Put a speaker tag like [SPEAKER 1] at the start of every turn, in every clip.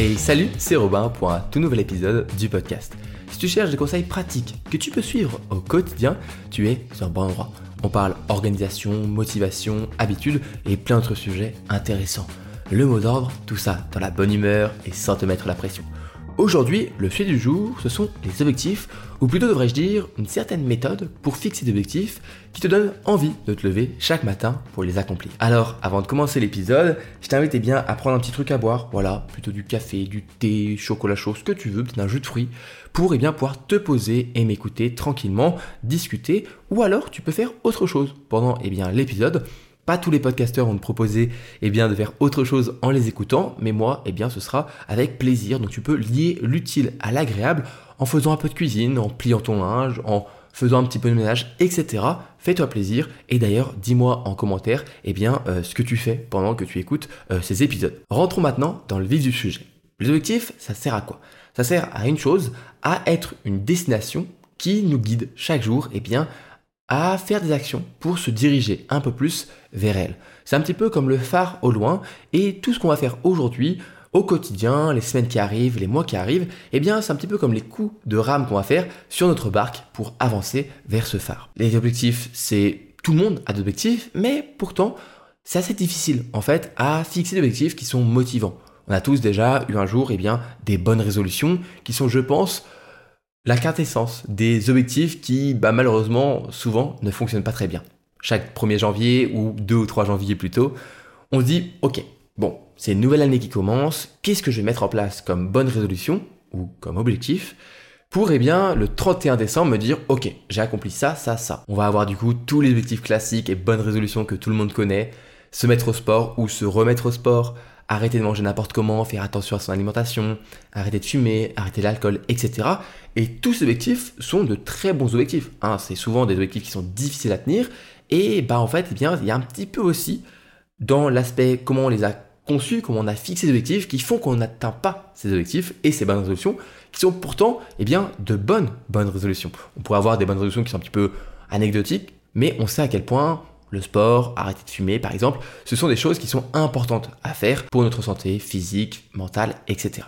[SPEAKER 1] Et salut, c'est Robin pour un tout nouvel épisode du podcast. Si tu cherches des conseils pratiques que tu peux suivre au quotidien, tu es sur un bon endroit. On parle organisation, motivation, habitude et plein d'autres sujets intéressants. Le mot d'ordre, tout ça dans la bonne humeur et sans te mettre la pression. Aujourd'hui, le sujet du jour, ce sont les objectifs, ou plutôt devrais-je dire une certaine méthode pour fixer des objectifs qui te donnent envie de te lever chaque matin pour les accomplir. Alors, avant de commencer l'épisode, je t'invite eh bien à prendre un petit truc à boire, voilà, plutôt du café, du thé, chocolat chaud, ce que tu veux, peut-être un jus de fruits, pour eh bien pouvoir te poser et m'écouter tranquillement, discuter, ou alors tu peux faire autre chose pendant eh bien l'épisode pas tous les podcasteurs vont te proposer eh bien, de faire autre chose en les écoutant, mais moi, eh bien, ce sera avec plaisir. Donc tu peux lier l'utile à l'agréable en faisant un peu de cuisine, en pliant ton linge, en faisant un petit peu de ménage, etc. Fais-toi plaisir et d'ailleurs dis-moi en commentaire eh bien, euh, ce que tu fais pendant que tu écoutes euh, ces épisodes. Rentrons maintenant dans le vif du sujet. Les objectifs, ça sert à quoi? Ça sert à une chose, à être une destination qui nous guide chaque jour eh bien, à faire des actions pour se diriger un peu plus vers elle. C'est un petit peu comme le phare au loin et tout ce qu'on va faire aujourd'hui au quotidien, les semaines qui arrivent, les mois qui arrivent, eh bien c'est un petit peu comme les coups de rame qu'on va faire sur notre barque pour avancer vers ce phare. Les objectifs, c'est tout le monde a des objectifs, mais pourtant c'est assez difficile en fait à fixer des objectifs qui sont motivants. On a tous déjà eu un jour eh bien, des bonnes résolutions qui sont, je pense, la quintessence des objectifs qui, bah, malheureusement, souvent ne fonctionnent pas très bien. Chaque 1er janvier ou 2 ou 3 janvier plutôt, on se dit, ok, bon, c'est une nouvelle année qui commence, qu'est-ce que je vais mettre en place comme bonne résolution ou comme objectif pour, eh bien, le 31 décembre, me dire, ok, j'ai accompli ça, ça, ça. On va avoir du coup tous les objectifs classiques et bonnes résolutions que tout le monde connaît, se mettre au sport ou se remettre au sport, arrêter de manger n'importe comment, faire attention à son alimentation, arrêter de fumer, arrêter l'alcool, etc. Et tous ces objectifs sont de très bons objectifs. Hein. c'est souvent des objectifs qui sont difficiles à tenir. Et bah en fait, eh il y a un petit peu aussi dans l'aspect comment on les a conçus, comment on a fixé des objectifs qui font qu'on n'atteint pas ces objectifs et ces bonnes résolutions qui sont pourtant eh bien, de bonnes bonnes résolutions. On pourrait avoir des bonnes résolutions qui sont un petit peu anecdotiques, mais on sait à quel point le sport, arrêter de fumer par exemple, ce sont des choses qui sont importantes à faire pour notre santé physique, mentale, etc.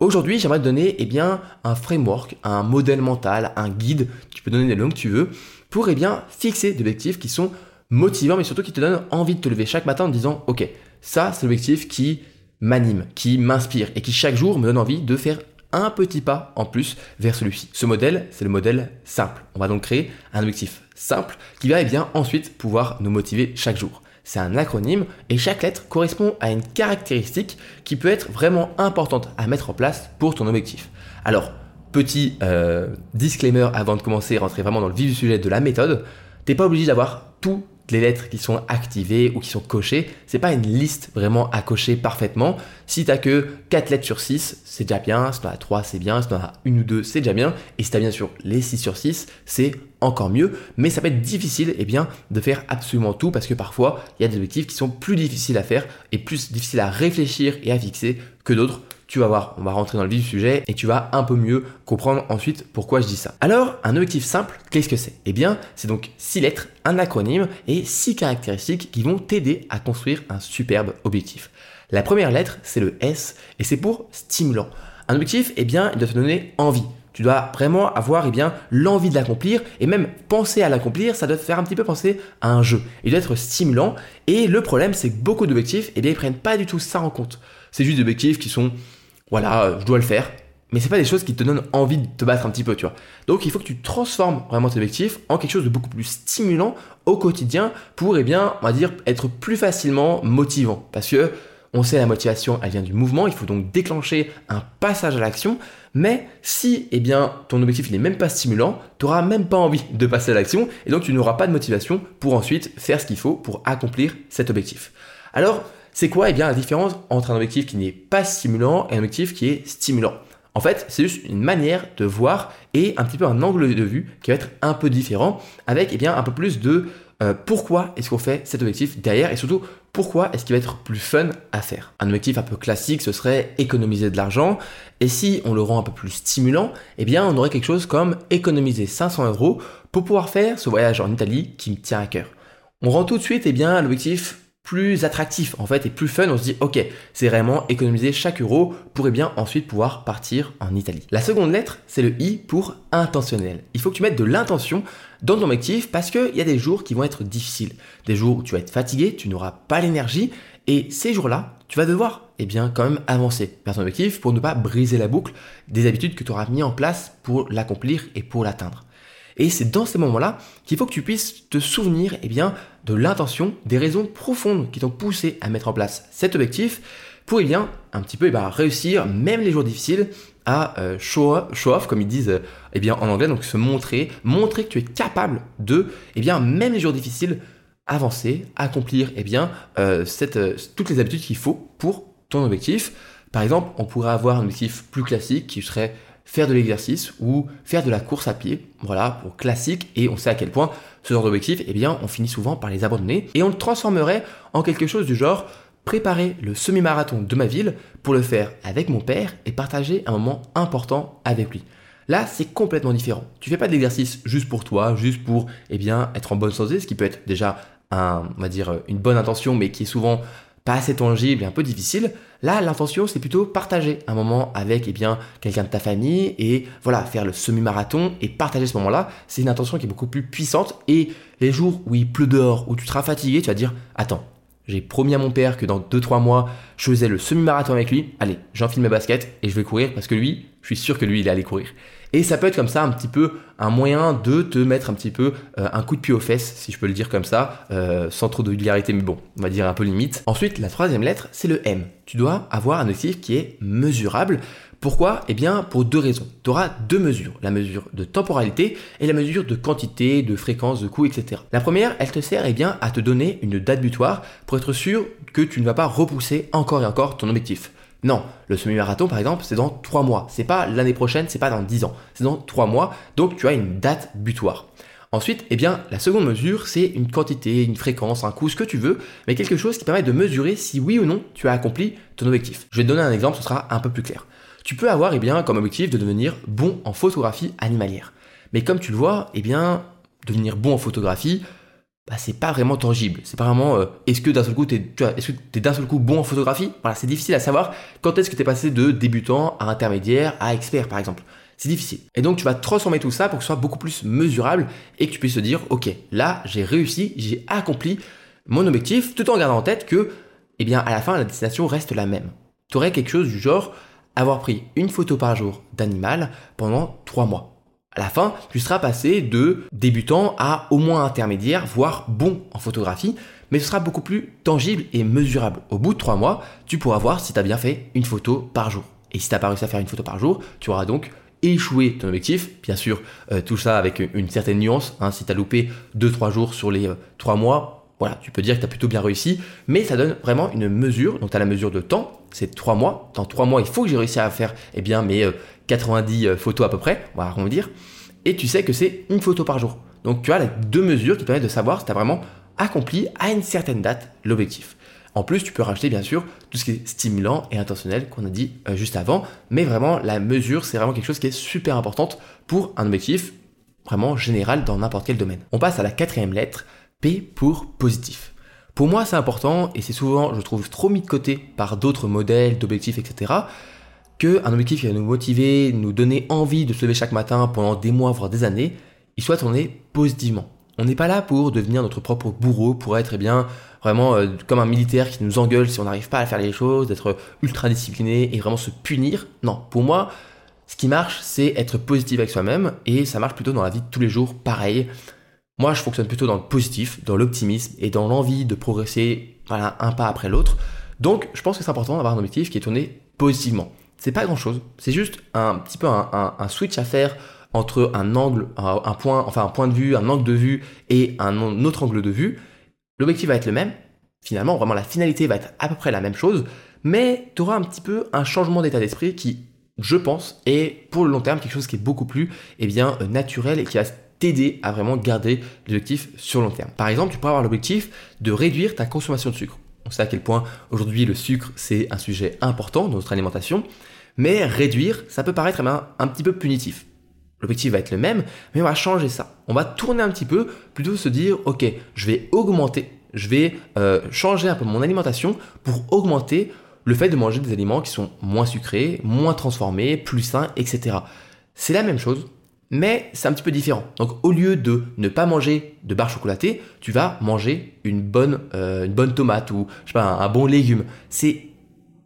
[SPEAKER 1] Aujourd'hui, j'aimerais te donner eh bien, un framework, un modèle mental, un guide, tu peux donner les noms que tu veux, pour eh bien, fixer des objectifs qui sont motivants, mais surtout qui te donnent envie de te lever chaque matin en disant, ok, ça c'est l'objectif qui m'anime, qui m'inspire et qui chaque jour me donne envie de faire un petit pas en plus vers celui-ci. Ce modèle, c'est le modèle simple. On va donc créer un objectif simple qui va eh bien ensuite pouvoir nous motiver chaque jour. C'est un acronyme et chaque lettre correspond à une caractéristique qui peut être vraiment importante à mettre en place pour ton objectif. Alors, petit euh, disclaimer avant de commencer rentrer vraiment dans le vif du sujet de la méthode, t'es pas obligé d'avoir tout les lettres qui sont activées ou qui sont cochées, c'est pas une liste vraiment à cocher parfaitement. Si t'as que 4 lettres sur 6, c'est déjà bien. Si t'en as 3, c'est bien. Si t'en as une ou deux, c'est déjà bien. Et si t'as bien sûr les 6 sur 6, c'est encore mieux. Mais ça peut être difficile et eh bien, de faire absolument tout parce que parfois, il y a des objectifs qui sont plus difficiles à faire et plus difficiles à réfléchir et à fixer que d'autres tu vas voir, on va rentrer dans le vif du sujet et tu vas un peu mieux comprendre ensuite pourquoi je dis ça. Alors, un objectif simple, qu'est-ce que c'est? Eh bien, c'est donc six lettres, un acronyme et six caractéristiques qui vont t'aider à construire un superbe objectif. La première lettre, c'est le S et c'est pour stimulant. Un objectif, eh bien, il doit te donner envie. Tu dois vraiment avoir eh l'envie de l'accomplir et même penser à l'accomplir, ça doit te faire un petit peu penser à un jeu. Il doit être stimulant et le problème c'est que beaucoup d'objectifs eh bien ils prennent pas du tout ça en compte. C'est juste des objectifs qui sont voilà, je dois le faire. Mais c'est pas des choses qui te donnent envie de te battre un petit peu, tu vois. Donc il faut que tu transformes vraiment tes objectifs en quelque chose de beaucoup plus stimulant au quotidien pour, eh bien, on va dire, être plus facilement motivant. Parce que on sait la motivation, elle vient du mouvement, il faut donc déclencher un passage à l'action. Mais si, eh bien, ton objectif n'est même pas stimulant, tu n'auras même pas envie de passer à l'action et donc tu n'auras pas de motivation pour ensuite faire ce qu'il faut pour accomplir cet objectif. Alors, c'est quoi eh bien, la différence entre un objectif qui n'est pas stimulant et un objectif qui est stimulant? En fait, c'est juste une manière de voir et un petit peu un angle de vue qui va être un peu différent avec eh bien, un peu plus de euh, pourquoi est-ce qu'on fait cet objectif derrière et surtout pourquoi est-ce qu'il va être plus fun à faire? Un objectif un peu classique, ce serait économiser de l'argent. Et si on le rend un peu plus stimulant, eh bien on aurait quelque chose comme économiser 500 euros pour pouvoir faire ce voyage en Italie qui me tient à cœur. On rend tout de suite eh bien l'objectif plus attractif en fait et plus fun. On se dit ok, c'est vraiment économiser chaque euro pour eh bien ensuite pouvoir partir en Italie. La seconde lettre, c'est le I pour intentionnel. Il faut que tu mettes de l'intention dans ton objectif parce qu'il y a des jours qui vont être difficiles. Des jours où tu vas être fatigué, tu n'auras pas l'énergie et ces jours-là, tu vas devoir eh bien quand même avancer vers ton objectif pour ne pas briser la boucle des habitudes que tu auras mis en place pour l'accomplir et pour l'atteindre. Et c'est dans ces moments-là qu'il faut que tu puisses te souvenir eh bien, de l'intention, des raisons profondes qui t'ont poussé à mettre en place cet objectif pour eh bien, un petit peu eh bien, réussir, même les jours difficiles, à euh, show, off, comme ils disent eh bien, en anglais, donc se montrer, montrer que tu es capable de, eh bien, même les jours difficiles, avancer, accomplir eh bien, euh, euh, toutes les habitudes qu'il faut pour ton objectif. Par exemple, on pourrait avoir un objectif plus classique qui serait faire de l'exercice ou faire de la course à pied, voilà, pour classique, et on sait à quel point ce genre d'objectif, eh bien, on finit souvent par les abandonner, et on le transformerait en quelque chose du genre préparer le semi-marathon de ma ville pour le faire avec mon père et partager un moment important avec lui. Là, c'est complètement différent. Tu fais pas de l'exercice juste pour toi, juste pour eh bien être en bonne santé, ce qui peut être déjà on va dire une bonne intention, mais qui est souvent pas assez tangible et un peu difficile. Là, l'intention, c'est plutôt partager un moment avec eh bien, quelqu'un de ta famille et voilà, faire le semi-marathon et partager ce moment-là. C'est une intention qui est beaucoup plus puissante et les jours où il pleut dehors, où tu seras fatigué, tu vas dire, attends, j'ai promis à mon père que dans 2-3 mois, je faisais le semi-marathon avec lui. Allez, j'enfile mes baskets et je vais courir parce que lui, je suis sûr que lui, il est allé courir. Et ça peut être comme ça un petit peu un moyen de te mettre un petit peu euh, un coup de pied aux fesses, si je peux le dire comme ça, euh, sans trop de vulgarité, mais bon, on va dire un peu limite. Ensuite, la troisième lettre, c'est le M. Tu dois avoir un objectif qui est mesurable. Pourquoi? Eh bien, pour deux raisons. Tu auras deux mesures, la mesure de temporalité et la mesure de quantité, de fréquence, de coût, etc. La première, elle te sert eh bien, à te donner une date butoir pour être sûr que tu ne vas pas repousser encore et encore ton objectif. Non, le semi-marathon par exemple, c'est dans 3 mois. C'est pas l'année prochaine, c'est pas dans 10 ans. C'est dans 3 mois. Donc tu as une date butoir. Ensuite, eh bien, la seconde mesure, c'est une quantité, une fréquence, un coût, ce que tu veux, mais quelque chose qui permet de mesurer si oui ou non tu as accompli ton objectif. Je vais te donner un exemple, ce sera un peu plus clair. Tu peux avoir eh bien, comme objectif de devenir bon en photographie animalière. Mais comme tu le vois, eh bien, devenir bon en photographie, bah, c'est pas vraiment tangible. C'est pas vraiment euh, est-ce que d'un seul coup t'es est-ce d'un seul coup bon en photographie? Voilà, c'est difficile à savoir quand est-ce que t'es passé de débutant à intermédiaire à expert par exemple. C'est difficile. Et donc tu vas transformer tout ça pour que ce soit beaucoup plus mesurable et que tu puisses te dire ok, là j'ai réussi, j'ai accompli mon objectif tout en gardant en tête que eh bien à la fin la destination reste la même. Tu aurais quelque chose du genre avoir pris une photo par jour d'animal pendant trois mois. À la fin, tu seras passé de débutant à au moins intermédiaire, voire bon en photographie, mais ce sera beaucoup plus tangible et mesurable. Au bout de trois mois, tu pourras voir si tu as bien fait une photo par jour. Et si tu n'as pas réussi à faire une photo par jour, tu auras donc échoué ton objectif. Bien sûr, euh, tout ça avec une certaine nuance. Hein. si tu as loupé 2-3 jours sur les euh, trois mois, voilà, tu peux dire que tu as plutôt bien réussi, mais ça donne vraiment une mesure. Donc tu as la mesure de temps, c'est 3 mois. Dans 3 mois, il faut que j'ai réussi à faire eh bien, mes euh, 90 euh, photos à peu près, on va dire, et tu sais que c'est une photo par jour. Donc tu as les deux mesures qui permettent de savoir si tu as vraiment accompli à une certaine date l'objectif. En plus, tu peux rajouter bien sûr tout ce qui est stimulant et intentionnel qu'on a dit euh, juste avant, mais vraiment la mesure, c'est vraiment quelque chose qui est super importante pour un objectif vraiment général dans n'importe quel domaine. On passe à la quatrième lettre, P pour positif. Pour moi, c'est important et c'est souvent, je trouve, trop mis de côté par d'autres modèles d'objectifs, etc qu'un objectif qui va nous motiver, nous donner envie de se lever chaque matin pendant des mois, voire des années, il soit tourné positivement. On n'est pas là pour devenir notre propre bourreau, pour être eh bien vraiment euh, comme un militaire qui nous engueule si on n'arrive pas à faire les choses, d'être ultra discipliné et vraiment se punir. Non, pour moi, ce qui marche, c'est être positif avec soi-même et ça marche plutôt dans la vie de tous les jours, pareil. Moi, je fonctionne plutôt dans le positif, dans l'optimisme et dans l'envie de progresser un pas après l'autre. Donc, je pense que c'est important d'avoir un objectif qui est tourné positivement c'est pas grand chose. C'est juste un petit peu un, switch à faire entre un angle, un, point, enfin un point de vue, un angle de vue et un autre angle de vue. L'objectif va être le même. Finalement, vraiment la finalité va être à peu près la même chose, mais tu auras un petit peu un changement d'état d'esprit qui, je pense, est pour le long terme quelque chose qui est beaucoup plus eh bien, naturel et qui va t'aider à vraiment garder l'objectif sur long terme. Par exemple, tu pourrais avoir l'objectif de réduire ta consommation de sucre. On sait à quel point aujourd'hui le sucre c'est un sujet important dans notre alimentation. Mais réduire, ça peut paraître un petit peu punitif. L'objectif va être le même, mais on va changer ça. On va tourner un petit peu, plutôt se dire, ok, je vais augmenter je vais euh, changer un peu mon alimentation pour augmenter le fait de manger des aliments qui sont moins sucrés, moins transformés, plus sains, etc. C'est la même chose, mais c'est un petit peu différent. Donc au lieu de ne pas manger de barre chocolatée, tu vas manger une bonne, euh, une bonne tomate ou je sais pas, un, bon légume. C'est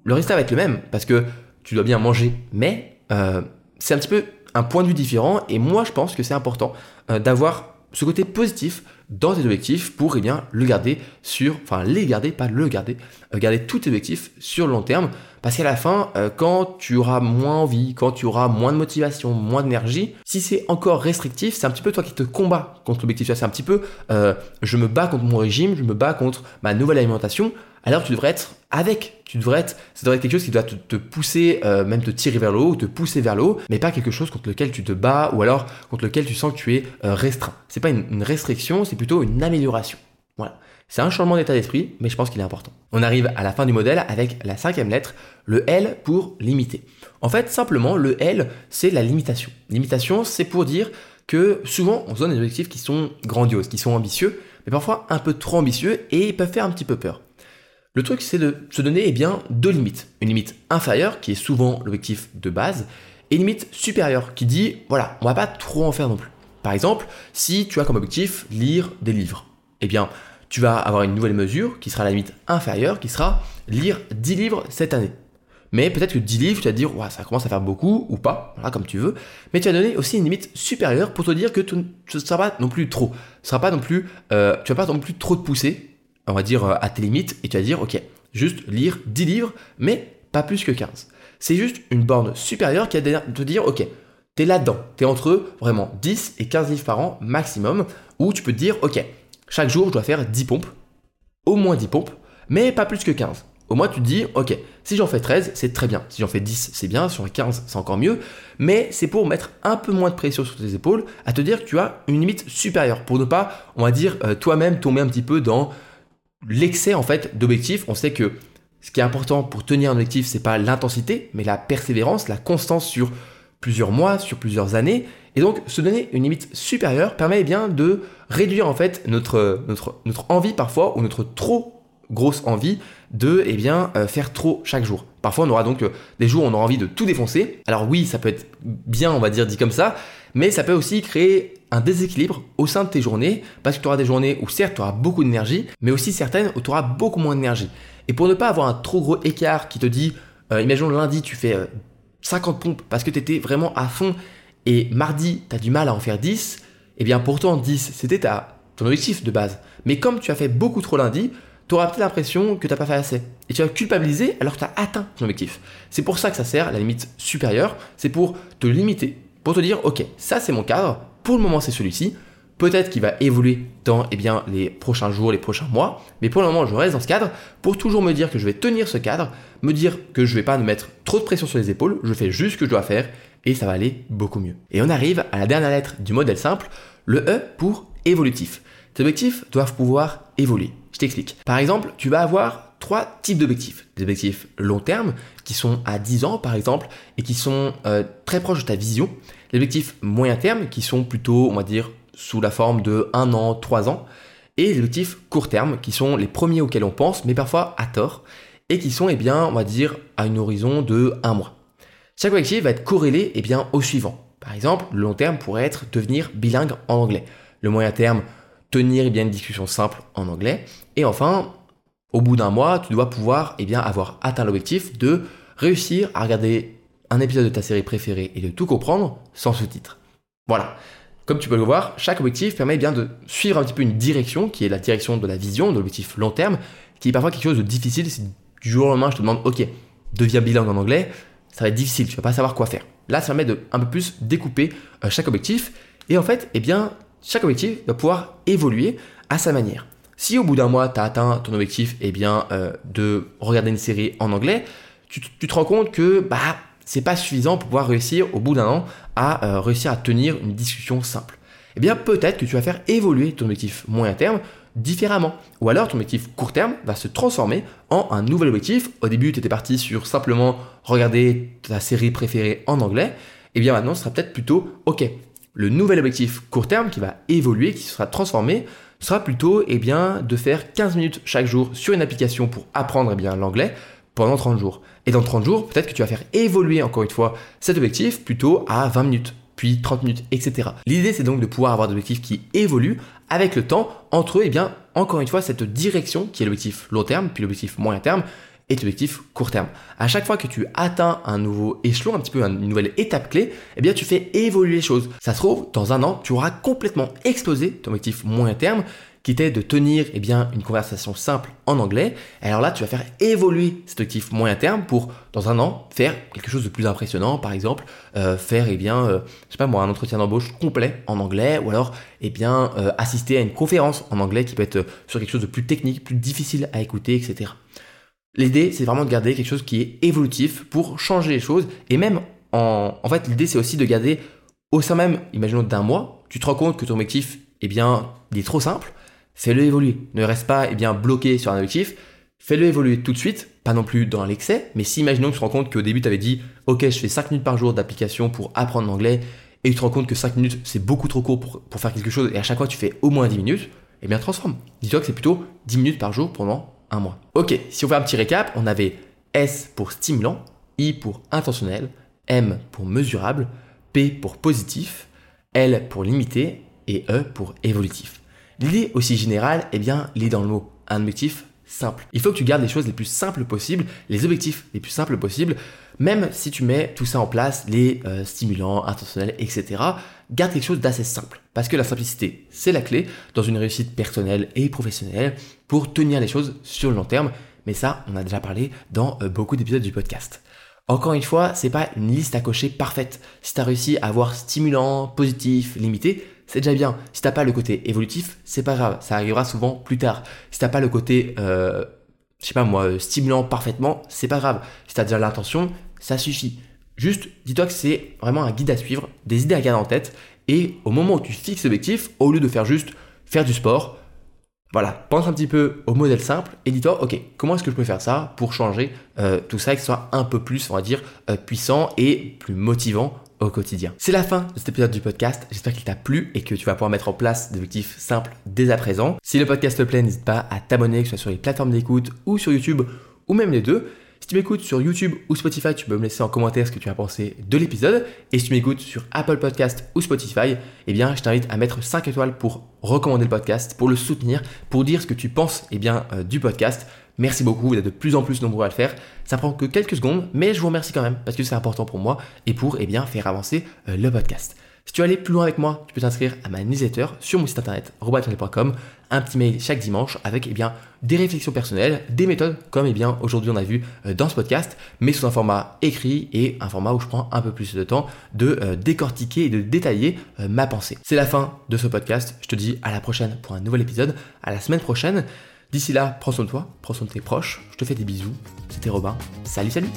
[SPEAKER 1] le résultat va être le même parce que tu dois bien manger, mais euh, c'est un petit peu un point de vue différent et moi je pense que c'est important euh, d'avoir ce côté positif dans tes objectifs pour eh bien, le garder sur, enfin les garder, pas le garder, garder tous tes objectifs sur le long terme. Parce qu'à la fin, euh, quand tu auras moins envie, quand tu auras moins de motivation, moins d'énergie, si c'est encore restrictif, c'est un petit peu toi qui te combats contre l'objectif. C'est un petit peu, euh, je me bats contre mon régime, je me bats contre ma nouvelle alimentation alors tu devrais être avec. Tu devrais être, ça devrait être quelque chose qui doit te, pousser, euh, même te tirer vers le haut, te pousser vers le haut, mais pas quelque chose contre lequel tu te bats ou alors contre lequel tu sens que tu es restreint. C'est pas une, restriction, c'est plutôt une amélioration. Voilà. C'est un changement d'état d'esprit, mais je pense qu'il est important. On arrive à la fin du modèle avec la cinquième lettre, le L pour limiter. En fait, simplement, le L, c'est la limitation. Limitation, c'est pour dire que souvent, on se donne des objectifs qui sont grandioses, qui sont ambitieux, mais parfois un peu trop ambitieux et ils peuvent faire un petit peu peur. Le truc, c'est de se donner eh bien, deux limites. Une limite inférieure, qui est souvent l'objectif de base, et une limite supérieure, qui dit, voilà, on va pas trop en faire non plus. Par exemple, si tu as comme objectif lire des livres, eh bien, tu vas avoir une nouvelle mesure qui sera la limite inférieure, qui sera lire 10 livres cette année. Mais peut-être que 10 livres, tu vas te dire, ça commence à faire beaucoup, ou pas, voilà, comme tu veux. Mais tu vas donner aussi une limite supérieure pour te dire que ce ne sera pas non plus trop. Ce sera pas non plus, euh, tu vas pas non plus trop te pousser on va dire, euh, à tes limites, et tu vas dire, ok, juste lire 10 livres, mais pas plus que 15. C'est juste une borne supérieure qui va te dire, ok, t'es là-dedans, t'es entre vraiment 10 et 15 livres par an maximum, où tu peux te dire, ok, chaque jour je dois faire 10 pompes, au moins 10 pompes, mais pas plus que 15. Au moins tu te dis, ok, si j'en fais 13, c'est très bien. Si j'en fais 10, c'est bien. Si j'en fais 15, c'est encore mieux. Mais c'est pour mettre un peu moins de pression sur tes épaules, à te dire que tu as une limite supérieure, pour ne pas, on va dire, euh, toi-même tomber un petit peu dans l'excès en fait d'objectifs. On sait que ce qui est important pour tenir un objectif, c'est pas l'intensité, mais la persévérance, la constance sur plusieurs mois, sur plusieurs années. Et donc, se donner une limite supérieure permet eh bien de réduire en fait notre, envie parfois ou notre trop grosse envie de eh bien, euh, faire trop chaque jour. Parfois, on aura donc euh, des jours où on aura envie de tout défoncer. Alors oui, ça peut être bien, on va dire, dit comme ça, mais ça peut aussi créer un déséquilibre au sein de tes journées, parce que tu auras des journées où certes tu auras beaucoup d'énergie, mais aussi certaines où tu auras beaucoup moins d'énergie. Et pour ne pas avoir un trop gros écart qui te dit, euh, imaginons lundi tu fais 50 pompes parce que tu étais vraiment à fond, et mardi tu as du mal à en faire 10, et eh bien pourtant 10 c'était ton objectif de base. Mais comme tu as fait beaucoup trop lundi, tu auras peut-être l'impression que tu n'as pas fait assez. Et tu vas culpabiliser alors que tu as atteint ton objectif. C'est pour ça que ça sert, la limite supérieure, c'est pour te limiter, pour te dire, ok, ça c'est mon cadre, pour le moment c'est celui-ci, peut-être qu'il va évoluer dans eh bien, les prochains jours, les prochains mois, mais pour le moment je reste dans ce cadre pour toujours me dire que je vais tenir ce cadre, me dire que je ne vais pas me mettre trop de pression sur les épaules, je fais juste ce que je dois faire et ça va aller beaucoup mieux. Et on arrive à la dernière lettre du modèle simple, le E pour évolutif. Tes objectifs doivent pouvoir évoluer. Je t'explique. Par exemple, tu vas avoir trois types d'objectifs. Des objectifs long terme, qui sont à 10 ans par exemple, et qui sont euh, très proches de ta vision. Les objectifs moyen terme, qui sont plutôt, on va dire, sous la forme de 1 an, 3 ans. Et les objectifs court terme, qui sont les premiers auxquels on pense, mais parfois à tort, et qui sont, eh bien, on va dire, à une horizon de 1 mois. Chaque objectif va être corrélé eh bien, au suivant. Par exemple, le long terme pourrait être devenir bilingue en anglais. Le moyen terme, tenir eh bien, une discussion simple en anglais. Et enfin, au bout d'un mois, tu dois pouvoir eh bien, avoir atteint l'objectif de réussir à regarder un épisode de ta série préférée et de tout comprendre sans sous-titres. Voilà. Comme tu peux le voir, chaque objectif permet bien de suivre un petit peu une direction qui est la direction de la vision, de l'objectif long terme, qui est parfois quelque chose de difficile si du jour au lendemain je te demande, ok, deviens bilingue en anglais, ça va être difficile, tu vas pas savoir quoi faire. Là, ça permet de un peu plus découper euh, chaque objectif et en fait, eh bien, chaque objectif va pouvoir évoluer à sa manière. Si au bout d'un mois, tu as atteint ton objectif eh bien, euh, de regarder une série en anglais, tu, te rends compte que bah, c'est pas suffisant pour pouvoir réussir au bout d'un an à euh, réussir à tenir une discussion simple. Eh bien, peut-être que tu vas faire évoluer ton objectif moyen terme différemment. Ou alors ton objectif court terme va se transformer en un nouvel objectif. Au début, tu étais parti sur simplement regarder ta série préférée en anglais. Eh bien maintenant, ce sera peut-être plutôt, ok, le nouvel objectif court terme qui va évoluer, qui sera transformé, sera plutôt eh bien, de faire 15 minutes chaque jour sur une application pour apprendre eh l'anglais pendant 30 jours. Et dans 30 jours, peut-être que tu vas faire évoluer encore une fois cet objectif plutôt à 20 minutes, puis 30 minutes, etc. L'idée, c'est donc de pouvoir avoir des objectifs qui évoluent avec le temps entre eux, eh bien, encore une fois, cette direction qui est l'objectif long terme, puis l'objectif moyen terme, et l'objectif court terme. À chaque fois que tu atteins un nouveau échelon, un petit peu une nouvelle étape clé, eh bien tu fais évoluer les choses. Ça se trouve, dans un an, tu auras complètement explosé ton objectif moyen terme qui était de tenir eh bien, une conversation simple en anglais. alors là, tu vas faire évoluer cet objectif moyen terme pour, dans un an, faire quelque chose de plus impressionnant. Par exemple, euh, faire, eh bien, euh, je sais pas moi, un entretien d'embauche complet en anglais, ou alors, eh bien, euh, assister à une conférence en anglais qui peut être sur quelque chose de plus technique, plus difficile à écouter, etc. L'idée, c'est vraiment de garder quelque chose qui est évolutif pour changer les choses. Et même, en, en fait, l'idée, c'est aussi de garder au sein même, imaginons d'un mois, tu te rends compte que ton objectif, eh bien, il est trop simple fais-le évoluer. Ne reste pas eh bien, bloqué sur un objectif, fais-le évoluer tout de suite, pas non plus dans l'excès, mais si imaginons que tu te rends compte qu'au début tu avais dit ok je fais 5 minutes par jour d'application pour apprendre l'anglais, et tu te rends compte que 5 minutes c'est beaucoup trop court pour, pour, faire quelque chose, et à chaque fois tu fais au moins 10 minutes, eh bien transforme. Dis-toi que c'est plutôt 10 minutes par jour pendant un mois. Ok, si on fait un petit récap, on avait S pour stimulant, I pour intentionnel, M pour mesurable, P pour positif, L pour limité et E pour évolutif. L'idée aussi générale, eh bien, est dans le mot. Un objectif simple. Il faut que tu gardes les choses les plus simples possibles, les objectifs les plus simples possibles, même si tu mets tout ça en place, les euh, stimulants, intentionnels, etc. Garde quelque chose d'assez simple. Parce que la simplicité, c'est la clé dans une réussite personnelle et professionnelle pour tenir les choses sur le long terme. Mais ça, on a déjà parlé dans euh, beaucoup d'épisodes du podcast. Encore une fois, c'est pas une liste à cocher parfaite. Si tu as réussi à avoir stimulant, positif, limité, c'est déjà bien. Si t'as pas le côté évolutif, c'est pas grave, ça arrivera souvent plus tard. Si t'as pas le côté, euh, je sais pas moi, stimulant parfaitement, c'est pas grave. Si t'as déjà l'intention, ça suffit. Juste, dis-toi que c'est vraiment un guide à suivre, des idées à garder en tête, et au moment où tu fixes l'objectif, au lieu de faire juste faire du sport, voilà, pense un petit peu au modèle simple et dis-toi, ok, comment est-ce que je peux faire ça pour changer euh, tout ça et que ce soit un peu plus, on va dire, euh, puissant et plus motivant au quotidien. C'est la fin de cet épisode du podcast. J'espère qu'il t'a plu et que tu vas pouvoir mettre en place des objectifs simples dès à présent. Si le podcast te plaît, n'hésite pas à t'abonner, que ce soit sur les plateformes d'écoute ou sur YouTube ou même les deux. Si tu m'écoutes sur YouTube ou Spotify, tu peux me laisser en commentaire ce que tu as pensé de l'épisode. Et si tu m'écoutes sur Apple Podcast ou Spotify, eh bien, je t'invite à mettre 5 étoiles pour recommander le podcast, pour le soutenir, pour dire ce que tu penses eh bien, euh, du podcast. Merci beaucoup, vous êtes de plus en plus nombreux à le faire. Ça prend que quelques secondes, mais je vous remercie quand même parce que c'est important pour moi et pour eh bien, faire avancer euh, le podcast. Si tu veux aller plus loin avec moi, tu peux t'inscrire à ma newsletter sur mon site internet robatone.com, un petit mail chaque dimanche avec eh bien, des réflexions personnelles, des méthodes comme eh bien, aujourd'hui on a vu euh, dans ce podcast, mais sous un format écrit et un format où je prends un peu plus de temps de euh, décortiquer et de détailler ma pensée. C'est la fin de ce podcast, je te dis à la prochaine pour un nouvel épisode, à la semaine prochaine. D'ici là, prends soin de toi, prends soin de tes proches. Je te fais des bisous. C'était Robin. Salut, salut